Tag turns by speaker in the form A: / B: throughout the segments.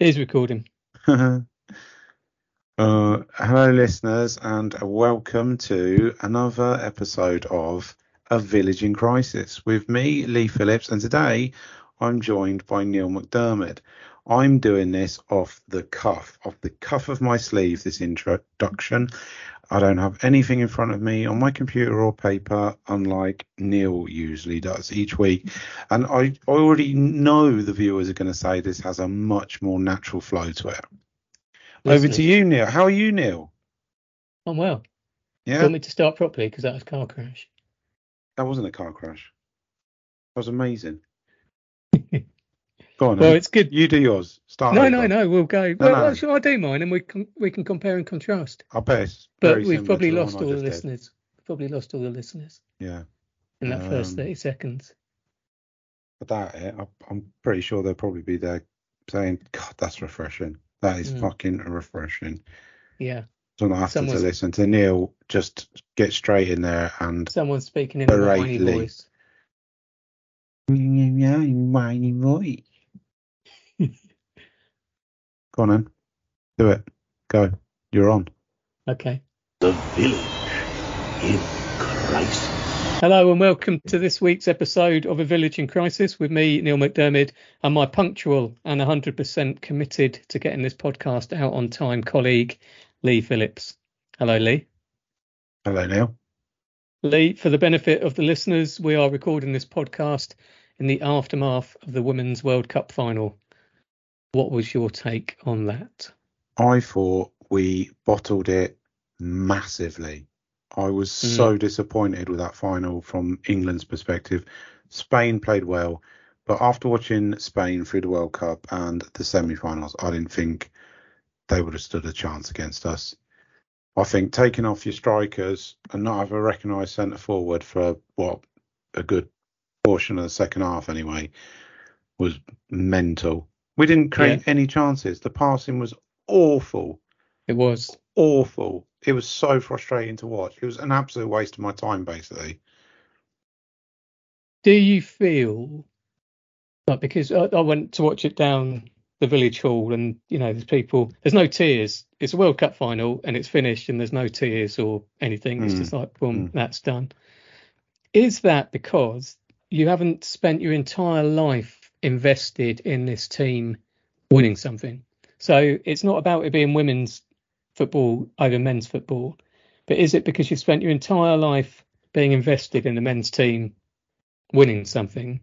A: Here's recording.
B: uh, hello, listeners, and welcome to another episode of A Village in Crisis with me, Lee Phillips, and today I'm joined by Neil McDermott. I'm doing this off the cuff, off the cuff of my sleeve, this introduction. I don't have anything in front of me on my computer or paper, unlike Neil usually does each week. And I, I already know the viewers are going to say this has a much more natural flow to it. Over to you, Neil. How are you, Neil?
A: I'm well.
B: Yeah.
A: You want me to start properly because that was a car crash.
B: That wasn't a car crash. That was amazing. Go on.
A: Well,
B: then.
A: it's good.
B: You do yours. Start.
A: No,
B: over.
A: no, no. We'll go.
B: No,
A: well,
B: no.
A: I do mine and we can we can compare and contrast.
B: I bet it's
A: But we've probably lost all the
B: just did.
A: listeners. Probably lost all the listeners
B: Yeah.
A: in that first
B: Um,
A: thirty seconds.
B: Without it, I- I'm pretty sure they'll probably be there saying, God, that's refreshing. That is
A: Mm.
B: fucking refreshing.
A: Yeah.
B: So not after to listen to Neil just get straight in there and
A: Someone's speaking in a whiny voice.
B: whiny voice. Go on then. Do it. Go. You're on.
A: Okay.
C: The village in crisis.
A: Hello and welcome to this week's episode of A Village in Crisis with me, Neil McDermott, and my punctual and 100% committed to getting this podcast out on time colleague, Lee Phillips. Hello, Lee.
B: Hello, Neil.
A: Lee, for the benefit of the listeners, we are recording this podcast in the aftermath of the Women's World Cup final. What was your take on that?
B: I thought we bottled it massively. I was mm. so disappointed with that final from England's perspective. Spain played well, but after watching Spain through the World Cup and the semi-finals, I didn't think they would have stood a chance against us. I think taking off your strikers and not have a recognised centre forward for what a good portion of the second half anyway was mental. We didn't create any chances. The passing was awful
A: It was.
B: awful. It was so frustrating to watch. It was an absolute waste of my time, basically.
A: Do you feel like because I, I went to watch it down the village hall and you know there's people there's no tears it's a world cup final and it's finished and there's no tears or anything it's
B: Mm.
A: just like boom
B: Mm.
A: that's done is that because you haven't spent your entire life invested in this team winning something. So it's not about it being women's football over men's football but is it because you've spent your entire life being invested in the men's team winning something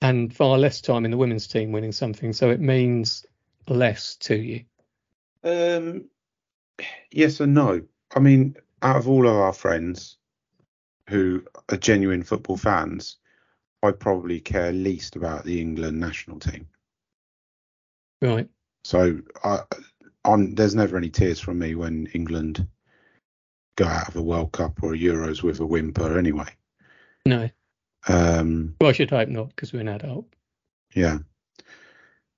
A: and far less time in the women's team winning something? So it means less to you.
B: Um, yes and no. I mean, out of all of our friends who are genuine football fans, I probably care least about the England national team.
A: right
B: So I, on there's never any tears from me when England go out of a World Cup or a Euros with a whimper anyway.
A: no
B: Um,
A: well i should hope not because we're an adult
B: Yeah.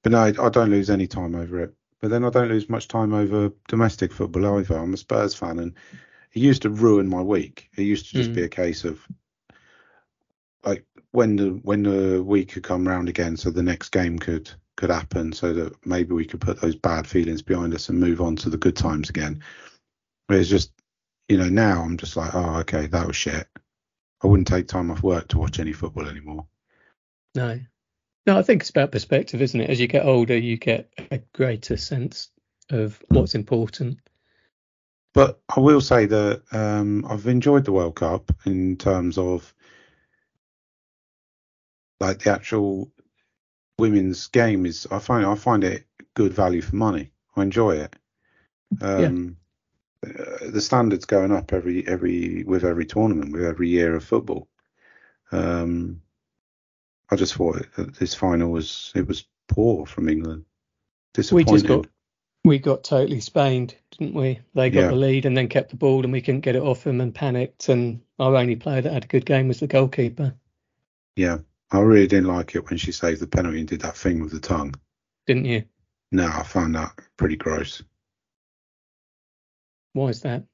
B: But no, I I don't lose any time over it. But then I don't lose much time over domestic football either. I'm a Spurs fan and it used to ruin my week. It used to just
A: Mm.
B: be a case of like when the when the week could come round again so the next game could could happen so that maybe we could put those bad feelings behind us and move on to the good times again. But it's just you know, now I'm just like, oh okay, that was shit. I wouldn't take time off work to watch any football anymore.
A: no no i think it's about perspective isn't it as you get older you get a greater sense of what's important
B: But I will say that um, I've enjoyed the World Cup in terms of like the actual women's game is. I find I find it good value for money. I enjoy it. Um, uh, The standards going up every every with every tournament with every year of football. Um, I just thought this final was it was poor from England.
A: We just got we got totally spained, didn't we? They got
B: Yeah.
A: the lead and then kept the ball and we couldn't get it off them and panicked. And our only player that had a good game was the goalkeeper,
B: Yeah, I really didn't like it when she saved the penalty and did that thing with the tongue.
A: didn't you?
B: No, I found that pretty gross.
A: Why is that?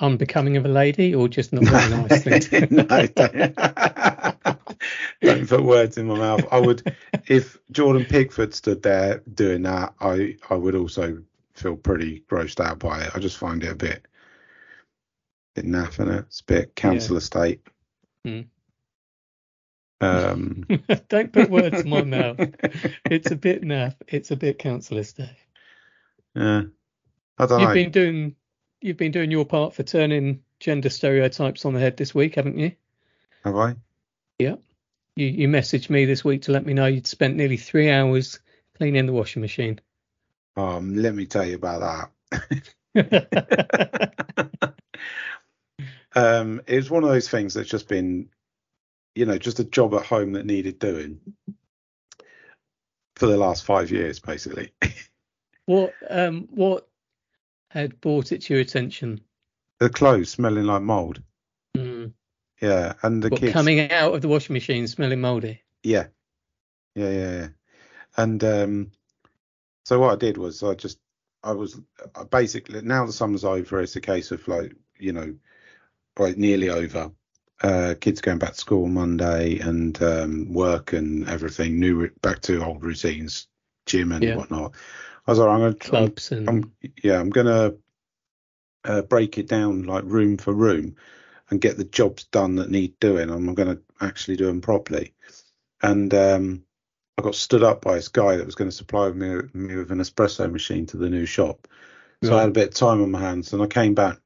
A: Unbecoming of a lady or just not very nice thing?
B: no, don't, don't put words in my mouth. I would, if Jordan Pickford stood there doing that, I I would also feel pretty grossed out by it. I just find it a bit, bit naff, innit? It's a bit council estate.
A: Hmm.
B: Um,
A: Don't put words in my mouth. It's a bit naff. It's a bit council day.
B: yeah, I don't
A: You've
B: know.
A: been doing you've been doing your part for turning gender stereotypes on the head this week, haven't you?
B: Have I? Yeah.
A: You you messaged me this week to let me know you'd spent nearly three hours cleaning the washing machine.
B: Um, let me tell you about that. um, it was one of those things that's just been, you know, just a job at home that needed doing for the last five years, basically.
A: what um what had brought it to your attention?
B: the clothes smelling like mold.
A: Mm.
B: Yeah, and the
A: What,
B: kids.
A: coming out of the washing machine smelling mouldy.
B: Yeah, yeah, yeah, yeah. And um, so what I did was I just I was I basically now the summer's over. It's a case of like you know, like nearly over. Uh, kids going back to school on Monday and um, work and everything. New back to old routines, gym and
A: Yeah.
B: whatnot. I was like, I'm gonna try,
A: Clubs and
B: I'm yeah, I'm gonna uh, break it down like room for room and get the jobs done that need doing. I'm gonna actually do them properly. And um, I got stood up by this guy that was going to supply me, me with an espresso machine to the new shop. So I had a bit of time on my hands, and I came back,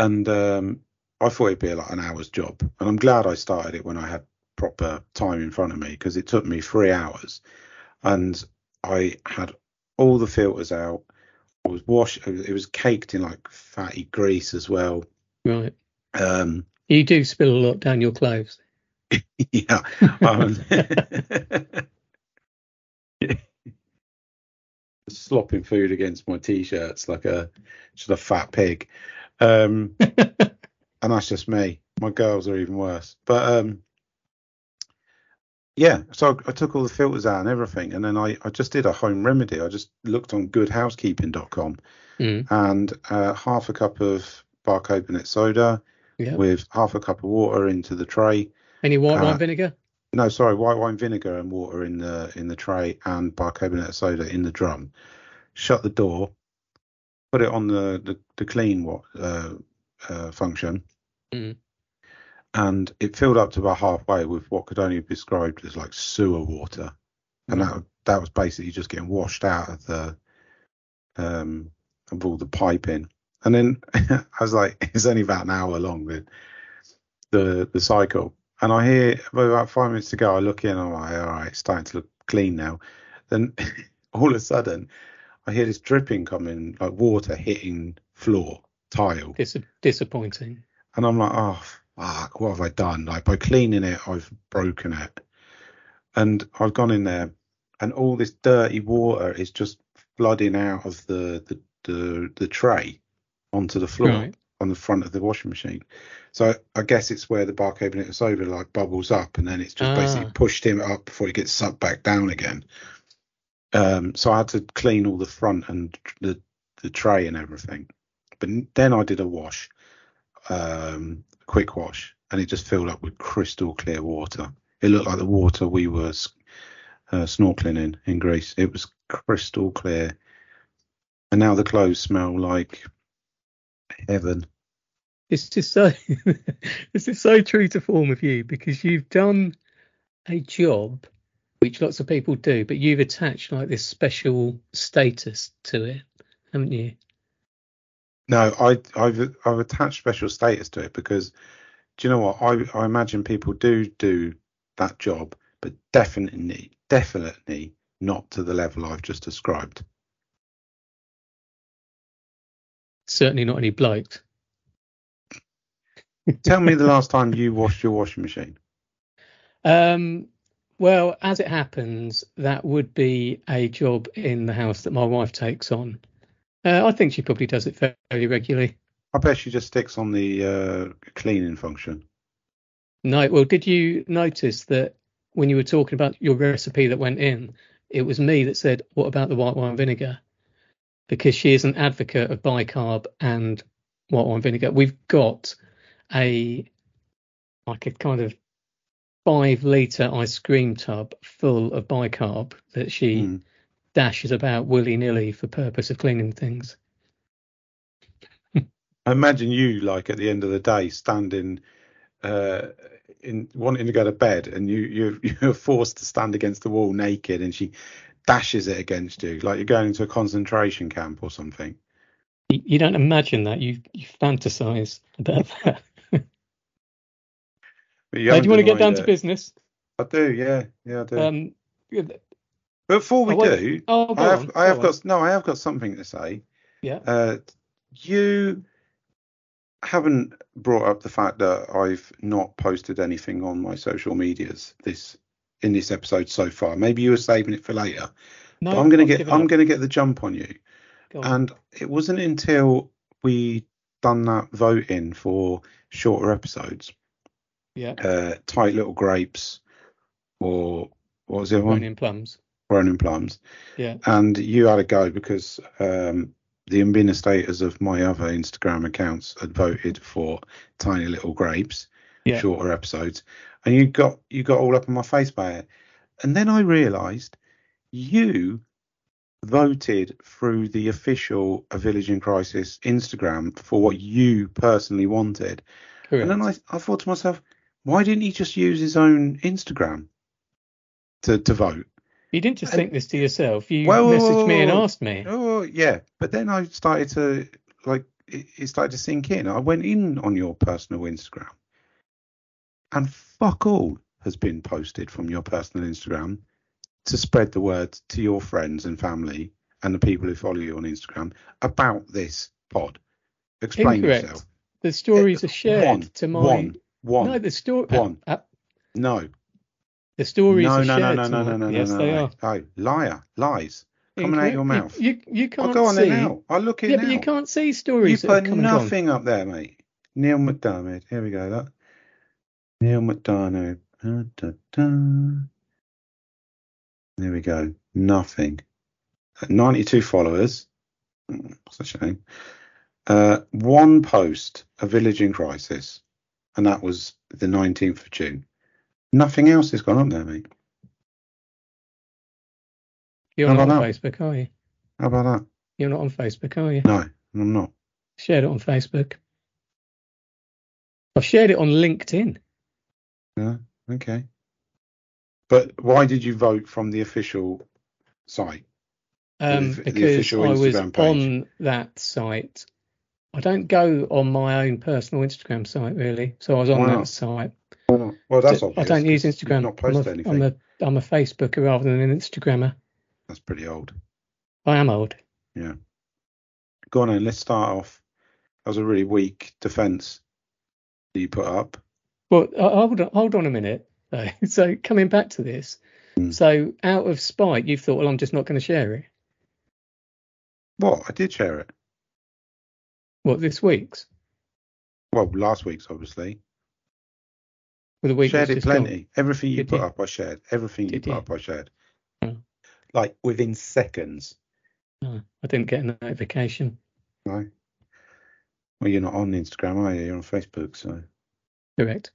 B: and um, I thought it'd be like an hour's job. And I'm glad I started it when I had proper time in front of me because it took me three hours, and I had all the filters out. I was washed. It was caked in like fatty grease as well.
A: right.
B: Um,
A: You do spill a lot down your clothes.
B: yeah. Um, slopping food against my t-shirts like a just a fat pig. Um, and that's just me. My girls are even worse. But um, yeah, so I, I took all the filters out and everything, and then I, I just did a home remedy. I just looked on goodhousekeeping.com
A: Mm.
B: and uh, half a cup of bicarbonate soda
A: Yeah.
B: with half a cup of water into the tray.
A: Any white
B: uh,
A: wine vinegar?
B: No, sorry, white wine vinegar and water in the in the tray and bicarbonate soda in the drum. Shut the door. Put it on the the, the clean what uh, uh, function,
A: Mm.
B: and it filled up to about halfway with what could only be described as like sewer water, and that that was basically just getting washed out of the um of all the piping. And then I was like, it's only about an hour long the the the cycle. And I hear about five minutes to go, I look in, I'm like, all right, it's starting to look clean now. Then all of a sudden I hear this dripping coming, like water hitting floor, tile.
A: Dis- disappointing.
B: And I'm like, oh fuck, what have I done? Like by cleaning it, I've broken it. And I've gone in there and all this dirty water is just flooding out of the the the, the tray onto the floor
A: Right.
B: on the front of the washing machine. So I guess it's where the bicarbonate of over like bubbles up and then it's just basically
A: Ah.
B: pushed him up before he gets sucked back down again. Um, so I had to clean all the front and the the tray and everything. But then I did a wash, um, quick wash, and it just filled up with crystal clear water. It looked like the water we were uh, snorkeling in in Greece. It was crystal clear, and now the clothes smell like heaven.
A: It's just so this is so true to form of you because you've done a job which lots of people do, but you've attached like this special status to it, haven't you?
B: No, I, I've I've attached special status to it because do you know what? I I imagine people do do that job, but definitely definitely not to the level I've just described.
A: Certainly not any blokes.
B: Tell me the last time you washed your washing machine.
A: Um, Well, as it happens, that would be a job in the house that my wife takes on. Uh, I think she probably does it fairly regularly.
B: I bet she just sticks on the uh, cleaning function.
A: No, well, did you notice that when you were talking about your recipe that went in, it was me that said, "What about the white wine vinegar?" Because she is an advocate of bicarb and white wine vinegar. We've got a like a kind of five litre ice cream tub full of bicarb that she
B: Mm.
A: Dashes about willy nilly for purpose of cleaning things.
B: I imagine you like at the end of the day standing uh in wanting to go to bed and you you you're forced to stand against the wall naked and she dashes it against you like you're going to a concentration camp or something.
A: You, you don't imagine that. You you fantasize about that.
B: But you
A: Uh, do you want to get down to business?
B: I do, yeah, yeah, I do.
A: Um,
B: before we
A: oh,
B: do,
A: oh,
B: I have
A: on,
B: I have
A: go
B: got
A: on.
B: no, I have got something to say.
A: Yeah.
B: Uh, you haven't brought up the fact that I've not posted anything on my social medias this in this episode so far. Maybe you were saving it for later.
A: No,
B: but I'm gonna
A: I've
B: get I'm
A: up.
B: gonna get the jump on you.
A: Go on.
B: And it wasn't until we done that voting for shorter episodes,
A: yeah,
B: uh, tight little grapes, or what was the other one?
A: plums.
B: Running plums.
A: Yeah,
B: and you had a go because um, the administrators of my other Instagram accounts had voted for tiny little grapes,
A: Yeah.
B: shorter episodes, and you got you got all up in my face by it, and then I realised you voted through the official A Village in Crisis Instagram for what you personally wanted,
A: correct.
B: and then I I thought to myself, why didn't he just use his own Instagram to to vote?
A: You didn't just
B: and-
A: think this to yourself. You
B: whoa,
A: messaged me and asked me.
B: Oh yeah, but then I started to like it, it started to sink in. I went in on your personal Instagram, and fuck all has been posted from your personal Instagram to spread the word to your friends and family and the people who follow you on Instagram about this pod. Explain
A: Incorrect.
B: yourself.
A: The stories are shared
B: one,
A: to my.
B: one, one,
A: no, the story.
B: one.
A: Uh, uh,
B: no,
A: the stories
B: no,
A: are
B: no, no,
A: shared
B: no, no,
A: my-
B: no, no,
A: Yes,
B: no,
A: they
B: no,
A: are.
B: Oh, liar, lies coming out your mouth.
A: You, you, you can't
B: I'll go on
A: see.
B: now. I'll look in
A: Yeah,
B: now.
A: but you can't see
B: You
A: stories that have
B: put
A: come gone.
B: nothing up there, mate. Neil McDermott. Here we go. Look. Neil McDermott. Da, da, da. There we go. Nothing. Uh, 92 followers. Mm, That's a shame. Uh, one post, A Village in Crisis. And that was the 19th of June. Nothing else has gone up there, mate.
A: You're
B: How
A: not on
B: that?
A: Facebook, are you?
B: How about that?
A: You're not on Facebook, are you?
B: No, I'm not.
A: Shared it on Facebook. I've shared it on LinkedIn.
B: Yeah, okay. But why did you vote from the official site?
A: um,
B: the- the
A: because
B: official
A: I was
B: page.
A: on that site. I don't go on my own personal Instagram site really, so I was on that site.
B: Well, that's obvious.
A: I don't use Instagram.
B: Not
A: I'm, a,
B: anything.
A: I'm a I'm a Facebooker rather than an Instagrammer.
B: That's pretty old.
A: I am old. Yeah.
B: Go on then. Let's start off. That was a really weak defence that you put up.
A: Well, uh, hold on, hold on a minute. though. So coming back to this,
B: Hmm.
A: so out of spite, you've thought, well, I'm just not going to share it.
B: What? I did share it.
A: What this week's?
B: Well, last week's obviously.
A: With the week
B: shared it
A: just gone?
B: plenty. Everything you
A: Did
B: put
A: you?
B: up, I shared. Everything you put
A: you?
B: up, I shared.
A: Oh.
B: Like within seconds.
A: No, I didn't get a notification.
B: No. Well, you're not on Instagram, are you? You're on Facebook, so.
A: Correct.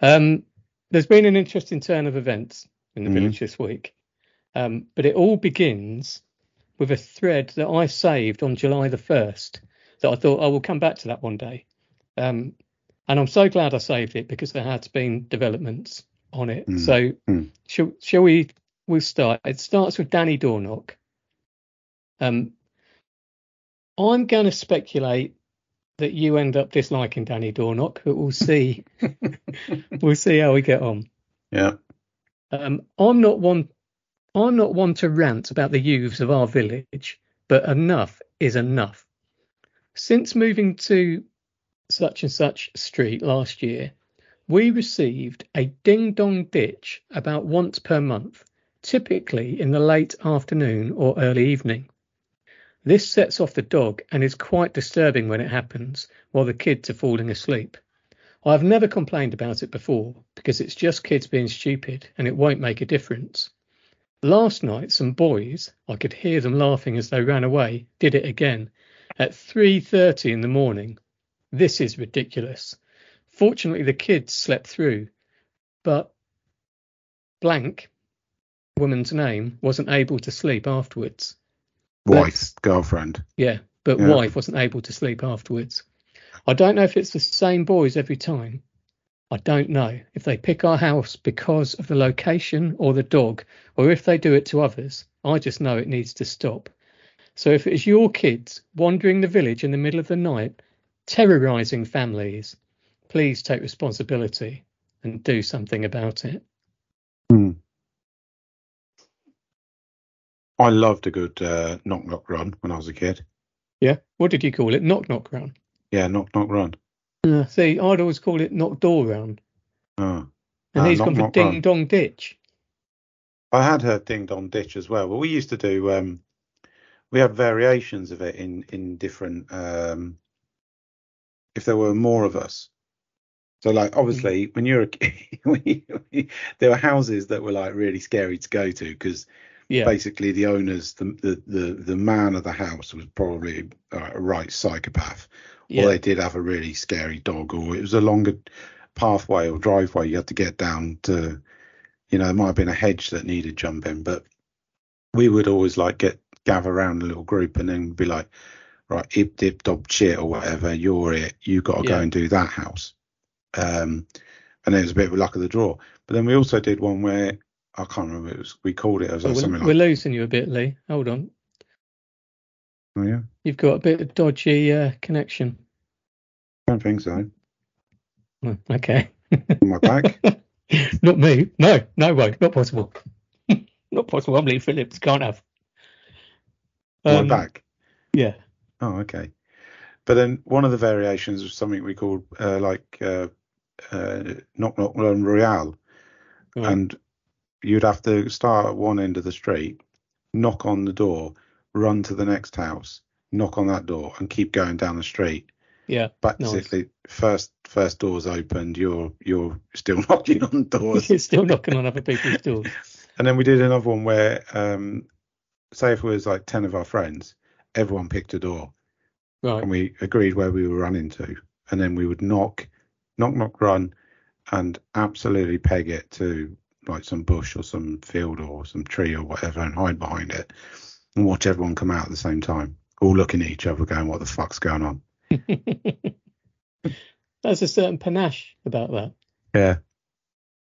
A: Um, there's been an interesting turn of events in the
B: Mhm.
A: village this week, um, but it all begins with a thread that I saved on July the 1st that I thought I will come back to that one day. Um, and I'm so glad I saved it because there had been developments on it.
B: Mm.
A: So
B: Mm.
A: shall, shall we we'll start? It starts with Danny Dornock. Um, I'm going to speculate that you end up disliking Danny Dornock, but we'll see. we'll see how we get on.
B: Yeah.
A: Um, I'm not one. I'm not one to rant about the youths of our village, but enough is enough. Since moving to such and such street last year, we received a ding dong ditch about once per month, typically in the late afternoon or early evening. This sets off the dog and is quite disturbing when it happens while the kids are falling asleep. I've never complained about it before because it's just kids being stupid and it won't make a difference. Last night, some boys, I could hear them laughing as they ran away, did it again at 3:30 in the morning. This is ridiculous. Fortunately, the kids slept through, but blank woman's name wasn't able to sleep afterwards.
B: Wife's girlfriend.
A: Yeah, but
B: Yeah.
A: wife wasn't able to sleep afterwards. I don't know if it's the same boys every time. I don't know if they pick our house because of the location or the dog, or if they do it to others. I just know it needs to stop. So if it's your kids wandering the village in the middle of the night, terrorizing families, please take responsibility and do something about it.
B: Hmm. I loved a good uh, knock knock run when I was a kid.
A: Yeah. What did you call it? Knock knock run.
B: Yeah, knock knock run.
A: Uh, see, I'd always call it knock door run.
B: Oh.
A: And
B: Ah,
A: he's
B: knock,
A: gone for
B: knock,
A: ding
B: run.
A: dong ditch.
B: I had heard Ding Dong Ditch as well, but we used to do. Um, we had variations of it in in different. Um, if there were more of us, so like obviously when you're a kid, there were houses that were like really scary to go to because
A: Yeah.
B: basically the owners, the, the the the man of the house was probably uh, a right psychopath,
A: Yeah.
B: or they did have a really scary dog, or it was a longer pathway or driveway you had to get down to. You know, there might have been a hedge that needed jumping, but we would always like get gather around a little group and then be like, right, ip dip dob shit or whatever, you're it, you got to go and do that house. Um, and it was a bit of a luck of the draw. But then we also did one where I can't remember, it was we called it as
A: Oh,
B: like
A: we're,
B: something
A: we're
B: like,
A: losing you a bit, Lee. Hold on.
B: oh yeah,
A: You've got a bit of dodgy uh, connection.
B: I don't think so.
A: Oh, okay.
B: On my back,
A: Not me. No, no way. Not possible. Not possible. I'm Lee Phillips. Can't have. Um,
B: my back.
A: Yeah.
B: Oh, okay. But then one of the variations was something we called uh, like uh, uh, knock knock knock royale,
A: Right.
B: and you'd have to start at one end of the street, knock on the door, run to the next house, knock on that door, and keep going down the street.
A: Yeah.
B: Basically, first first doors opened, you're you're still knocking on doors.
A: You're still knocking on other people's doors.
B: and then we did another one where, um, say if it was like ten of our friends, everyone picked a door,
A: Right.
B: and we agreed where we were running to, and then we would knock, knock, knock, run, and absolutely peg it to like some bush or some field or some tree or whatever, and hide behind it, and watch everyone come out at the same time, all looking at each other, going, "What the fuck's going on?"
A: There's a certain panache about that.
B: Yeah,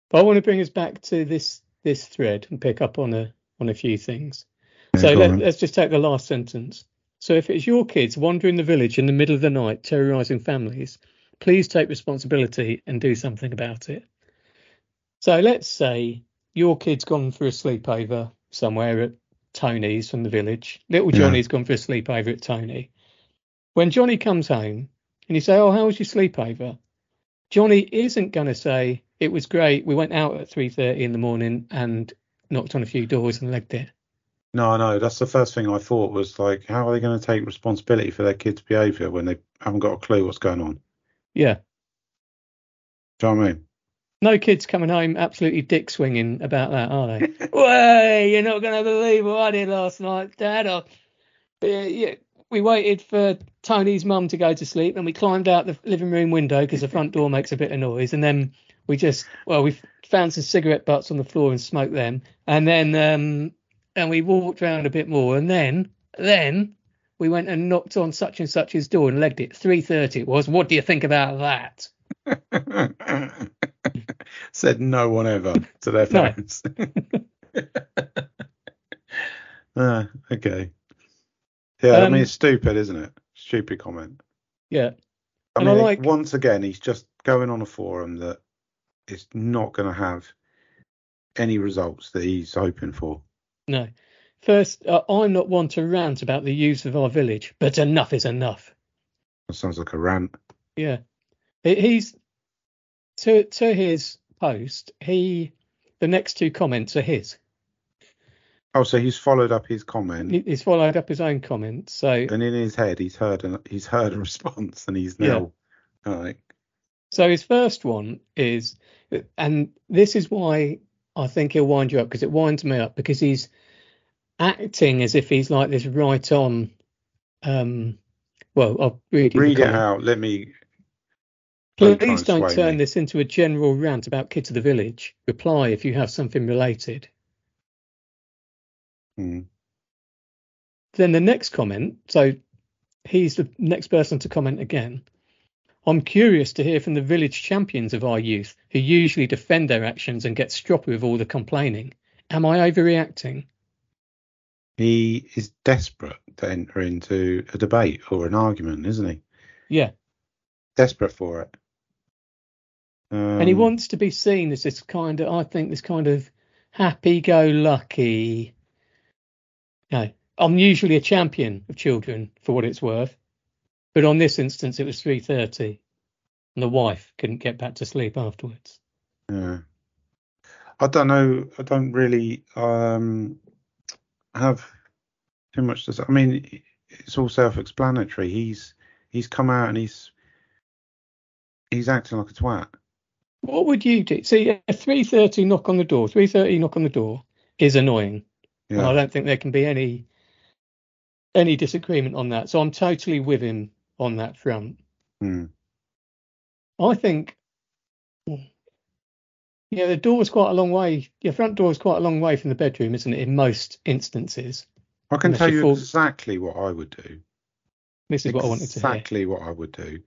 A: But I want to bring us back to this this thread and pick up on a on a few things.
B: Yeah,
A: so let, let's just take the last sentence. So if it's your kids wandering the village in the middle of the night, terrorizing families, please take responsibility and do something about it. So let's say your kid's gone for a sleepover somewhere at Tony's from the village. Little
B: Yeah.
A: Johnny's gone for a sleepover at Tony. When Johnny comes home and you say, "Oh, how was your sleepover?" Johnny isn't going to say it was great. We went out at 3:30 in the morning and knocked on a few doors and legged it.
B: No, no, that's the first thing I thought was like, how are they going to take responsibility for their kids' behaviour when they haven't got a clue what's going on?
A: Yeah.
B: Do you know what I mean?
A: No kids coming home absolutely dick swinging about that, are they? Way, you're not going to believe what I did last night, Dad. I, uh, yeah, we waited for Tony's mum to go to sleep and we climbed out the living room window because the front door makes a bit of noise. And then we just, well, we found some cigarette butts on the floor and smoked them. And then, um, and we walked around a bit more. And then, then we went and knocked on such and such's door and legged it. 3.30 it was. What do you think about that?
B: Said no one ever to their
A: No.
B: parents. Ah, okay. Yeah, I
A: Um,
B: mean it's stupid, isn't it? Stupid comment.
A: Yeah.
B: I
A: And I
B: mean,
A: like-
B: once again, he's just going on a forum that is not going to have any results that he's hoping for.
A: No. First, uh, I'm not one to rant about the use of our village, but enough is enough.
B: That sounds like a rant.
A: Yeah. He's to to his post, he the next two comments are his.
B: Oh, so he's followed up his comment,
A: He's followed up his own comment. So
B: and in his head, he's heard an, he's heard a response, and he's now like,
A: So his first one is, and this is why I think he'll wind you up because it winds me up because he's acting as if he's like this right on. Um, well, I'll read,
B: read it
A: comment.
B: out. Let me.
A: Please don't turn
B: me.
A: this into a general rant about kids of the village. Reply if you have something related.
B: Hmm.
A: Then the next comment, so he's the next person to comment again. I'm curious to hear from the village champions of our youth who usually defend their actions and get stroppy with all the complaining. Am I overreacting?
B: He is desperate to enter into a debate or an argument, isn't he?
A: Yeah.
B: Desperate for it. Um,
A: and he wants to be seen as this kind of, I think, this kind of happy go lucky. No, I'm usually a champion of children for what it's worth. But on this instance, it was 3.30 and the wife couldn't get back to sleep afterwards.
B: Yeah. I don't know. I don't really um, have too much to say. I mean, it's all self-explanatory. He's he's come out and he's he's acting like a twat.
A: What would you do? See, a 3.30 knock on the door, 3.30 knock on the door is annoying. And I don't think there can be any any disagreement on that. So I'm totally with him on that front.
B: Hmm.
A: I think, yeah, the door's quite a long way. Your front door is quite a long way from the bedroom, isn't it? In most instances.
B: I can
A: Unless
B: tell
A: you fall-
B: exactly what I would do.
A: This is what I wanted to hear.
B: exactly what I would do.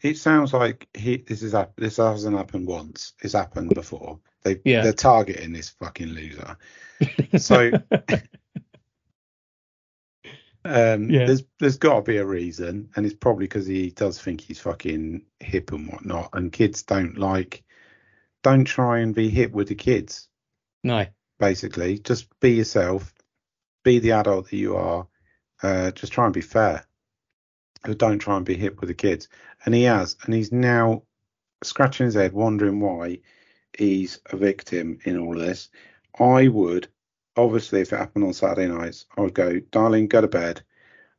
B: It sounds like he this is this hasn't happened once. It's happened before. They
A: Yeah.
B: they're targeting this fucking loser. So um,
A: Yeah.
B: there's there's got to be a reason, and it's probably because he does think he's fucking hip and whatnot, and kids don't like. Don't try and be hip with the kids.
A: no,
B: Basically, just be yourself, be the adult that you are. Uh, just try and be fair. But don't try and be hip with the kids. And he has, and he's now scratching his head, wondering why he's a victim in all this. I would, obviously, if it happened on Saturday nights, I would go, darling, go to bed,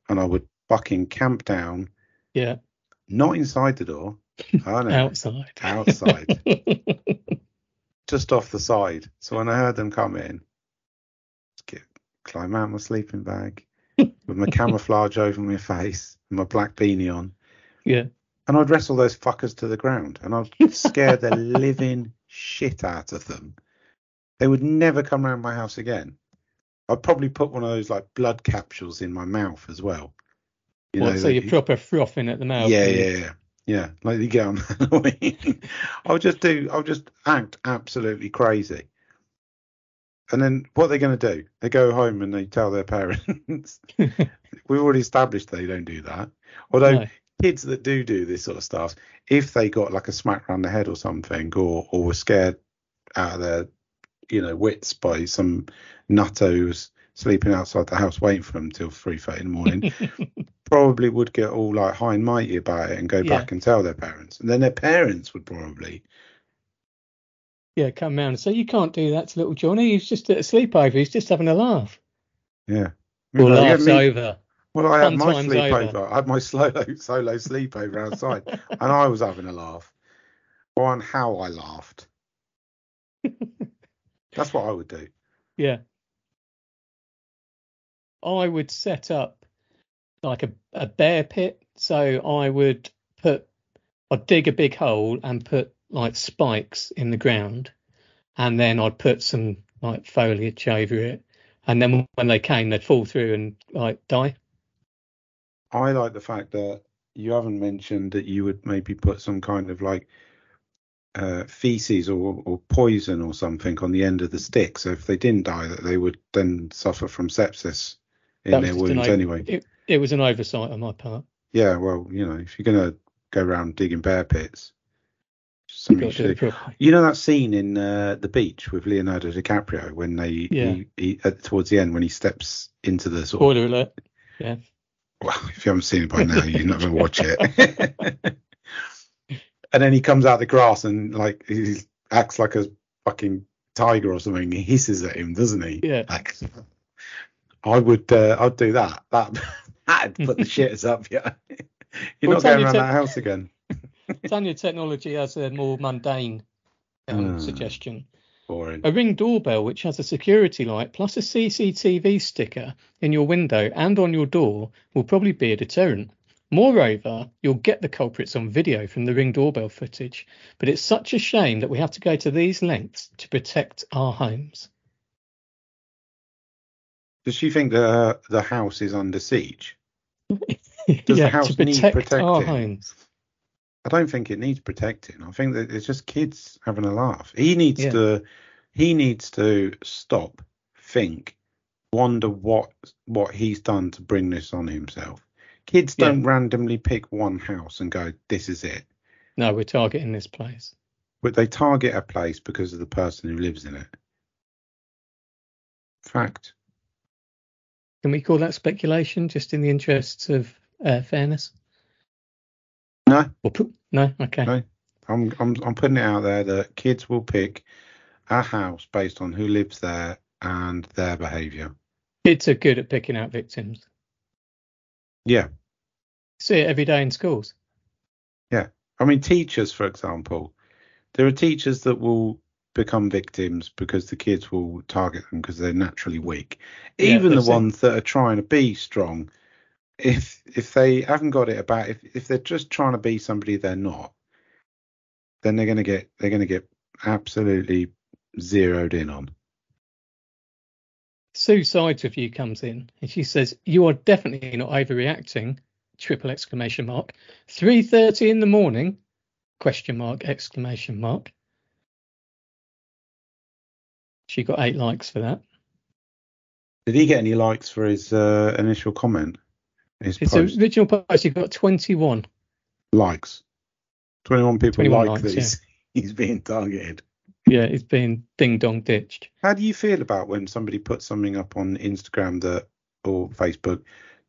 B: and I would fucking camp down,
A: yeah,
B: not inside the door, oh no,
A: outside.
B: outside, just off the side. So when I heard them come in, get climb out my sleeping bag with my camouflage over my face and my black beanie on,
A: yeah,
B: and I'd wrestle those fuckers to the ground, and I'd scare the living shit out of them. They would never come around my house again. I'd probably put one of those like blood capsules in my mouth as well. You
A: What,
B: know,
A: so you're
B: you-
A: proper frothing at the mouth.
B: yeah, yeah, yeah, yeah. Like you get on Halloween. I'll just do. I'll just act absolutely crazy. And then what they're going to do? They go home and they tell their parents. We've already established they don't do that. Although
A: No.
B: kids that do do this sort of stuff, if they got like a smack round the head or something, or or were scared out of their, you know, wits by some nutto who's sleeping outside the house waiting for them till three thirty in the morning, probably would get all like high and mighty about it and go
A: Yeah.
B: back and tell their parents, and then their parents would probably,
A: yeah, come round and say, you can't do that to little Johnny. He's just at a sleepover. He's just having a laugh.
B: yeah. Know, you
A: laugh's
B: me-
A: over.
B: Well, I had my sleepover.
A: over.
B: I had my solo solo sleepover outside, and I was having a laugh. On how I laughed. That's what I would do.
A: Yeah. I would set up like a, a bear pit. So I would put, I'd dig a big hole and put like spikes in the ground. And then I'd put some like foliage over it. And then when they came, they'd fall through and like die.
B: I like the fact that you haven't mentioned that you would maybe put some kind of like uh, feces or, or poison or something on the end of the stick. So if they didn't die, that they would then suffer from sepsis in
A: That
B: their
A: just an
B: wounds anyway.
A: It, it was an oversight on my part.
B: Yeah, well, you know, if you're gonna go around digging bear pits, just
A: You've
B: something
A: got
B: you. You know that scene in uh, the beach with Leonardo DiCaprio when they
A: Yeah.
B: he, he uh, towards the end when he steps into the sort of
A: Spoiler alert. Yeah.
B: well, if you haven't seen it by now, you're not going to watch it. and then he comes out of the grass and like he acts like a fucking tiger or something. He hisses at him, doesn't he?
A: Yeah.
B: Like, I would, uh, I'd do that. That that'd put the shitters up. Yeah. You're
A: Well,
B: not going around
A: said-
B: that house again.
A: Tanya Technology has a more mundane um,
B: Hmm.
A: suggestion.
B: Boring.
A: A ring doorbell which has a security light plus a CCTV sticker in your window and on your door will probably be a deterrent. Moreover, you'll get the culprits on video from the ring doorbell footage, but it's such a shame that we have to go to these lengths to protect our homes.
B: Does she think that uh, the house is under siege? Does the house need protecting?
A: homes.
B: I don't think it needs protecting. I think that it's just kids having a laugh. He needs
A: Yeah.
B: to he needs to stop, think, wonder what what he's done to bring this on himself. Kids
A: Yeah.
B: don't randomly pick one house and go, This is it.
A: No, we're targeting this place.
B: But they target a place because of the person who lives in it. Fact.
A: Can we call that speculation just in the interests of uh, fairness?
B: No,
A: no? Okay.
B: No. I'm I'm I'm putting it out there that kids will pick a house based on who lives there and their behaviour.
A: Kids are good at picking out victims.
B: Yeah.
A: See it every day in schools. Yeah.
B: I mean, teachers, for example, there are teachers that will become victims because the kids will target them because they're naturally weak.
A: Yeah,
B: Even the
A: that's it.
B: ones that are trying to be strong, if if they haven't got it about if if they're just trying to be somebody they're not, then they're gonna get they're gonna get absolutely zeroed in on.
A: Sue Sides Review comes in and she says, You are definitely not overreacting. Triple exclamation mark. Three thirty in the morning. Question mark, exclamation mark. She got eight likes for that.
B: Did he get any likes for his uh, initial comment? His
A: His
B: post
A: original post, he got 21.
B: likes. Twenty-one people
A: 21
B: like
A: likes,
B: that he's, he's being targeted.
A: Yeah, he's been ding dong ditched.
B: How do you feel about when somebody puts something up on Instagram that or Facebook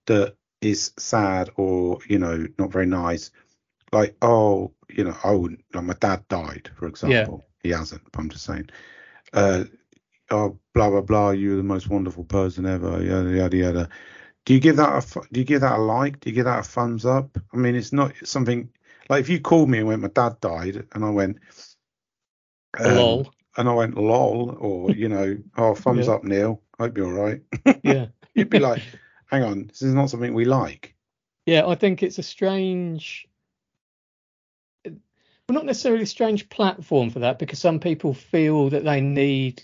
B: that is sad or you know not very nice? Like, oh, you know, I. Like my dad died, for example. Yeah. He hasn't. But I'm just saying. Uh, oh, blah blah blah. You're the most wonderful person ever. Yada yada yada. Do you give that a do you give that a like? Do you give that a thumbs up? I mean, it's not something like if you called me and went, my dad died, and I went, um,
A: Lol.
B: and I went lol, or you know, oh thumbs
A: Yeah.
B: up, Neil. Hope you're all right.
A: Yeah.
B: You'd be like, hang on, this is not something we like.
A: Yeah, I think it's a strange, well, not necessarily a strange platform for that because some people feel that they need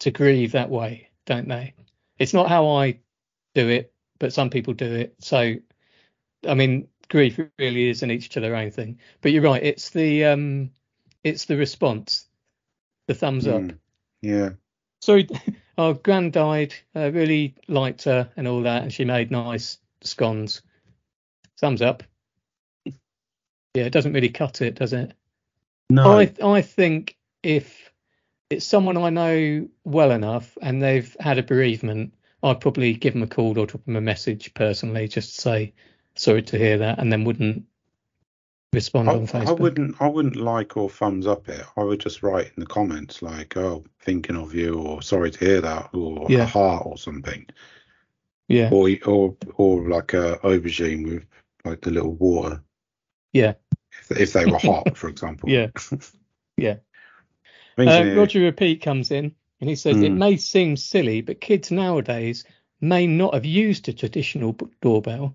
A: to grieve that way, don't they? It's not how I do it, but some people do it. So, I mean, grief really is an each to their own thing. But you're right, it's the um, it's the response, the thumbs up.
B: Mm, yeah,
A: Sorry, our gran died. Uh, really liked her and all that, and she made nice scones. Thumbs up. Yeah, it doesn't really cut it, does it?
B: no,
A: I I think if it's someone I know well enough and they've had a bereavement, I'd probably give them a call or drop them a message personally, just to say sorry to hear that, and then wouldn't respond on
B: I,
A: Facebook.
B: I wouldn't. I wouldn't like or thumbs up it. I would just write in the comments like, "Oh, thinking of you," or "Sorry to hear that," or
A: Yeah.
B: a heart or something,
A: Yeah,
B: or or or like a aubergine with like the little water.
A: yeah,
B: If, if they were hot, for example.
A: yeah, yeah. Uh, Roger Repeat comes in and he says it
B: Mm.
A: may seem silly, but kids nowadays may not have used a traditional doorbell,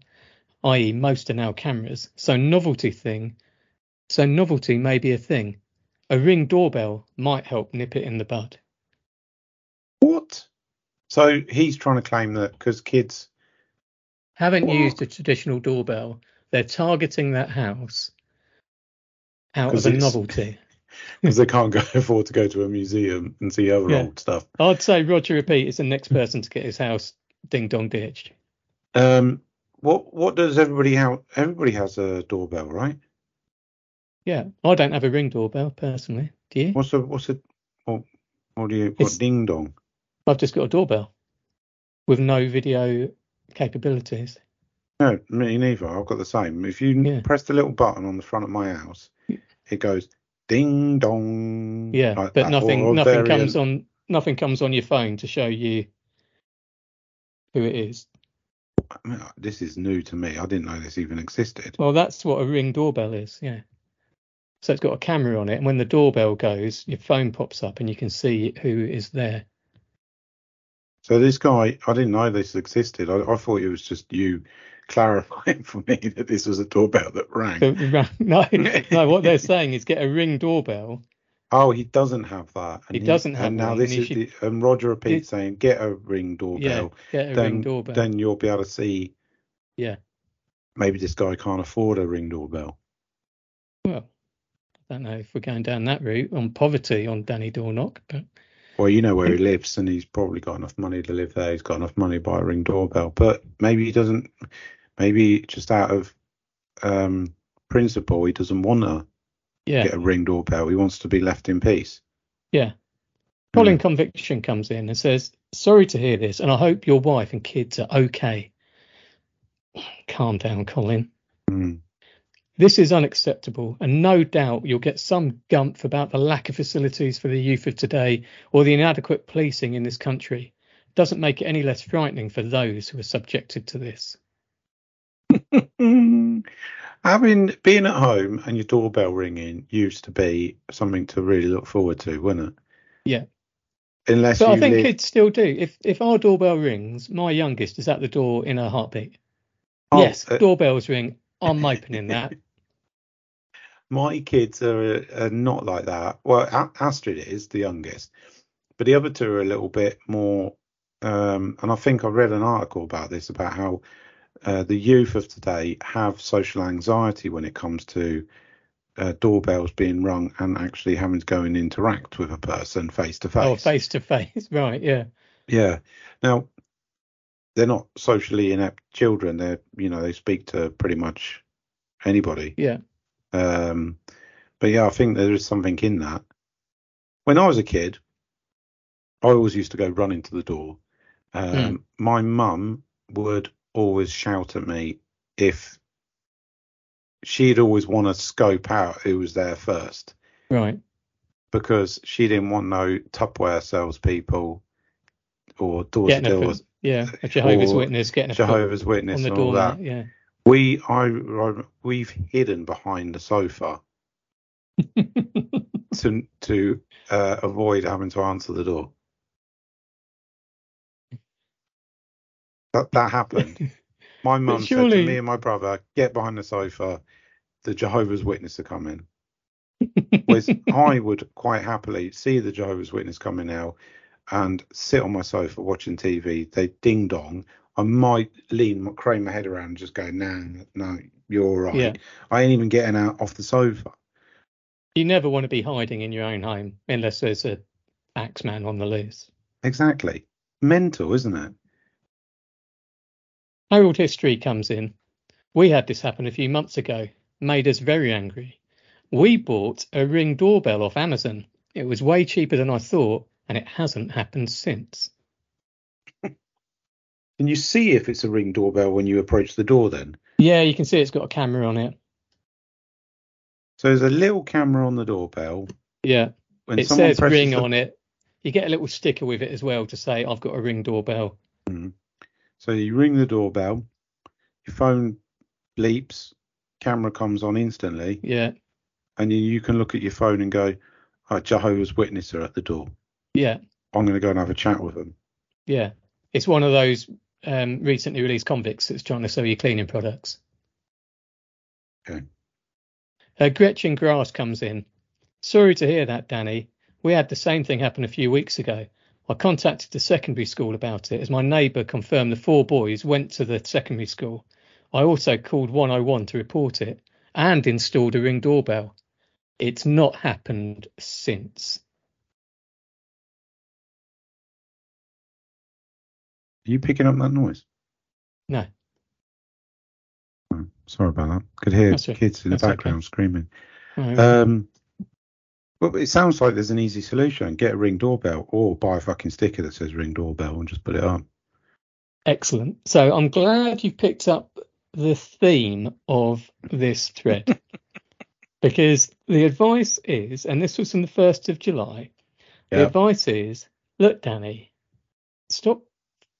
A: i.e., most are now cameras. So novelty thing, so novelty may be a thing. A ring doorbell might help nip it in the bud.
B: What? So he's trying to claim that because kids.
A: Haven't
B: What?
A: used a traditional doorbell, they're targeting that house out of a novelty.
B: because they can't go afford to go to a museum and see other
A: Yeah.
B: old stuff.
A: I'd say Roger Repeat is the next person to get his house ding dong ditched.
B: Um, what what does everybody have? Everybody has a doorbell, right?
A: Yeah, I don't have a ring doorbell personally. Do you?
B: What's a what's a what, what do you what
A: It's-
B: ding dong?
A: I've just got a doorbell with no video capabilities.
B: No, me neither. I've got the same. If you
A: Yeah.
B: press the little button on the front of my house, it goes ding dong.
A: Yeah,
B: like
A: but
B: that,
A: nothing
B: or a
A: nothing
B: variant.
A: comes on nothing comes on your phone to show you who it is.
B: I mean, This is new to me. I didn't know this even existed.
A: Well, that's what a ring doorbell is. Yeah. So it's got a camera on it, and when the doorbell goes, your phone pops up, and you can see who is there.
B: So this guy, I didn't know this existed. I, I thought it was just you clarifying for me that this was a doorbell that rang.
A: No, no. What they're saying is get a ring doorbell.
B: Oh, he doesn't have that.
A: And He doesn't have
B: And now this
A: and
B: is
A: he
B: the, and Roger repeats saying, "Get a ring doorbell."
A: Yeah,
B: doorbell."
A: get a
B: then,
A: ring doorbell.
B: then you'll be able to see.
A: Yeah.
B: Maybe this guy can't afford a ring doorbell.
A: Well, I don't know if we're going down that route on poverty on Danny Dornock, but
B: Well, you know where he lives, and he's probably got enough money to live there. He's got enough money to buy a ring doorbell, but maybe he doesn't. Maybe just out of um, principle, he doesn't want to
A: yeah,
B: get a ring doorbell. He wants to be left in peace.
A: yeah. Colin Conviction comes in and says, Sorry to hear this, and I hope your wife and kids are okay. Calm down, Colin.
B: Mm.
A: This is unacceptable, and no doubt you'll get some gumph about the lack of facilities for the youth of today or the inadequate policing in this country. Doesn't make it any less frightening for those who are subjected to this.
B: Having being at home and your doorbell ringing used to be something to really look forward to, wasn't it?
A: Yeah.
B: Unless
A: But
B: you
A: I think
B: live,
A: kids still do. If if our doorbell rings, my youngest is at the door in a heartbeat.
B: Oh,
A: yes,
B: uh,
A: doorbells ring. I'm opening that.
B: my kids are, are not like that. Well, A- Astrid is the youngest, but the other two are a little bit more. Um, and I think I read an article about this about how uh, the youth of today have social anxiety when it comes to uh, doorbells being rung and actually having to go and interact with a person face to face.
A: Oh, face to face. Right. Yeah.
B: Yeah. Now, they're not socially inept children. They're, you know, they speak to pretty much anybody.
A: Yeah.
B: Um, but yeah, I think there is something in that. When I was a kid, I always used to go running to the door. Um, My mum would always shout at me if she'd always want to scope out who was there first
A: Right.
B: because she didn't want no Tupperware salespeople or door to door
A: yeah. A Jehovah's Witness getting a
B: Jehovah's Witness
A: on the doormat.
B: that.
A: Yeah.
B: We, I, I, we've hidden behind the sofa to to uh, avoid having to answer the door. That that happened. My mum said to me and my brother, "Get behind the sofa. The Jehovah's Witness are coming." Whereas I would quite happily see the Jehovah's Witness coming now and sit on my sofa watching TV. They ding dong. I might lean, crane my head around, and just go, "No, no, you're all right."
A: Yeah.
B: I ain't even getting out off the sofa.
A: you never want to be hiding in your own home unless there's a axeman on the loose.
B: Exactly. Mental, isn't it?
A: Harold History comes in. We had this happen a few months ago. Made us very angry. We bought a ring doorbell off Amazon. It was way cheaper than I thought, and it hasn't happened since.
B: Can you see if it's a ring doorbell when you approach the door then?
A: Yeah, you can see it's got a camera on it.
B: So there's a little camera on the doorbell.
A: Yeah,
B: When
A: it says ring
B: the-
A: on it. You get a little sticker with it as well to say I've got a ring doorbell. Mm-hmm.
B: So you ring the doorbell, your phone bleeps, camera comes on instantly,
A: Yeah,
B: and you, you can look at your phone and go, oh, Jehovah's Witness are at the door.
A: yeah,
B: I'm going to go and have a chat with them.
A: yeah. It's one of those um, recently released convicts that's trying to sell you cleaning products.
B: Okay.
A: Uh, Gretchen Grass comes in. Sorry to hear that, Danny. We had the same thing happen a few weeks ago. I contacted the secondary school about it as my neighbour confirmed the four boys went to the secondary school. I also called 101 to report it and installed a ring doorbell. It's not happened since.
B: Are you picking up that noise?
A: No.
B: Oh, sorry about that. Could hear
A: That's
B: kids in the
A: That's okay.
B: background screaming.
A: Oh,
B: Um, well, it sounds like there's an easy solution. Get a ring doorbell or buy a fucking sticker that says ring doorbell and just put it on.
A: Excellent. So I'm glad you've picked up the theme of this thread because the advice is, and this was from the 1st of July, the advice is look, Danny, stop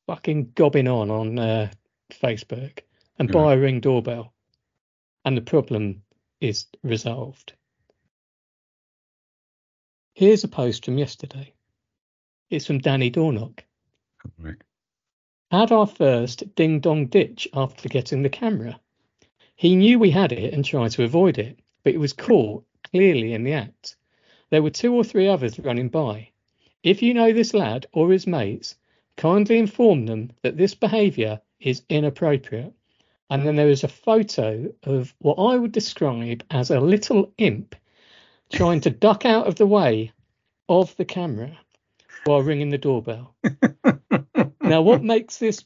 A: fucking gobbing on on uh, Facebook and
B: Yeah.
A: buy a ring doorbell. And the problem is resolved. Here's a post from yesterday. It's from Danny Dornock.
B: Right.
A: Had our first ding dong ditch after getting the camera. He knew we had it and tried to avoid it, but it was caught clearly in the act. There were two or three others running by. If you know this lad or his mates, kindly inform them that this behaviour is inappropriate. And then there is a photo of what I would describe as a little imp trying to duck out of the way of the camera while ringing the doorbell. now, what makes this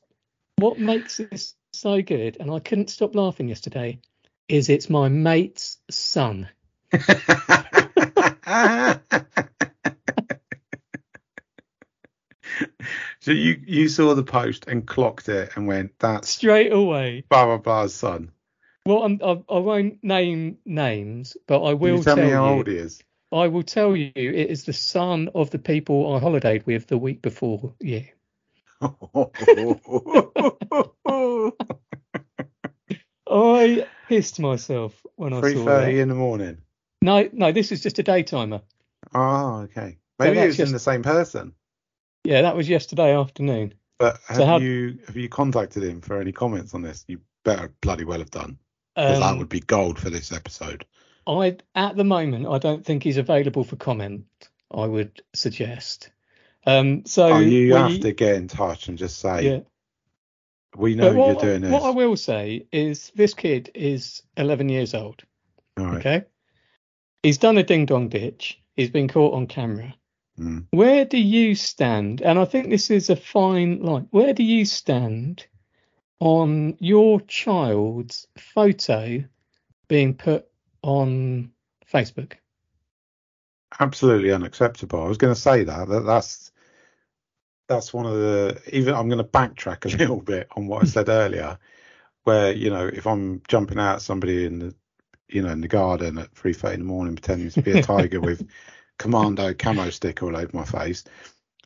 A: what makes this so good, and I couldn't stop laughing yesterday, is it's my mate's son.
B: so you you saw the post and clocked it and went, "That's
A: Straight away.
B: blah blah blah's son."
A: Well, I'm, I, I won't name names, but I will
B: you tell,
A: tell
B: me how
A: you.
B: old he is?
A: I will tell you, it is the son of the people I holidayed with the week before Yeah. I pissed myself when I saw
B: thirty
A: that.
B: in the morning.
A: No, no, this is just a daytimer.
B: Oh, okay.
A: So
B: Maybe it
A: that's
B: was in the same person.
A: Yeah, that was yesterday afternoon.
B: But have
A: So how-
B: you have you contacted him for any comments on this? You better bloody well have done, because that
A: Um,
B: would be gold for this episode.
A: I at the moment I don't think he's available for comment. I would suggest. Um, so
B: oh, you
A: we-
B: have to get in touch and just say,
A: Yeah.
B: we know
A: what,
B: you're doing this.
A: what I will say is this kid is 11 years old.
B: All right.
A: Okay. He's done a ding dong ditch. He's been caught on camera.
B: Mm.
A: Where do you stand? And I think this is a fine line. Where do you stand on your child's photo being put on Facebook?
B: Absolutely unacceptable. I was going to say that, that that's that's one of the even I'm going to backtrack a little bit on what I said earlier, where you know if I'm jumping out at somebody in the you know in the garden at three thirty in the morning pretending to be a tiger with commando camo stick all over my face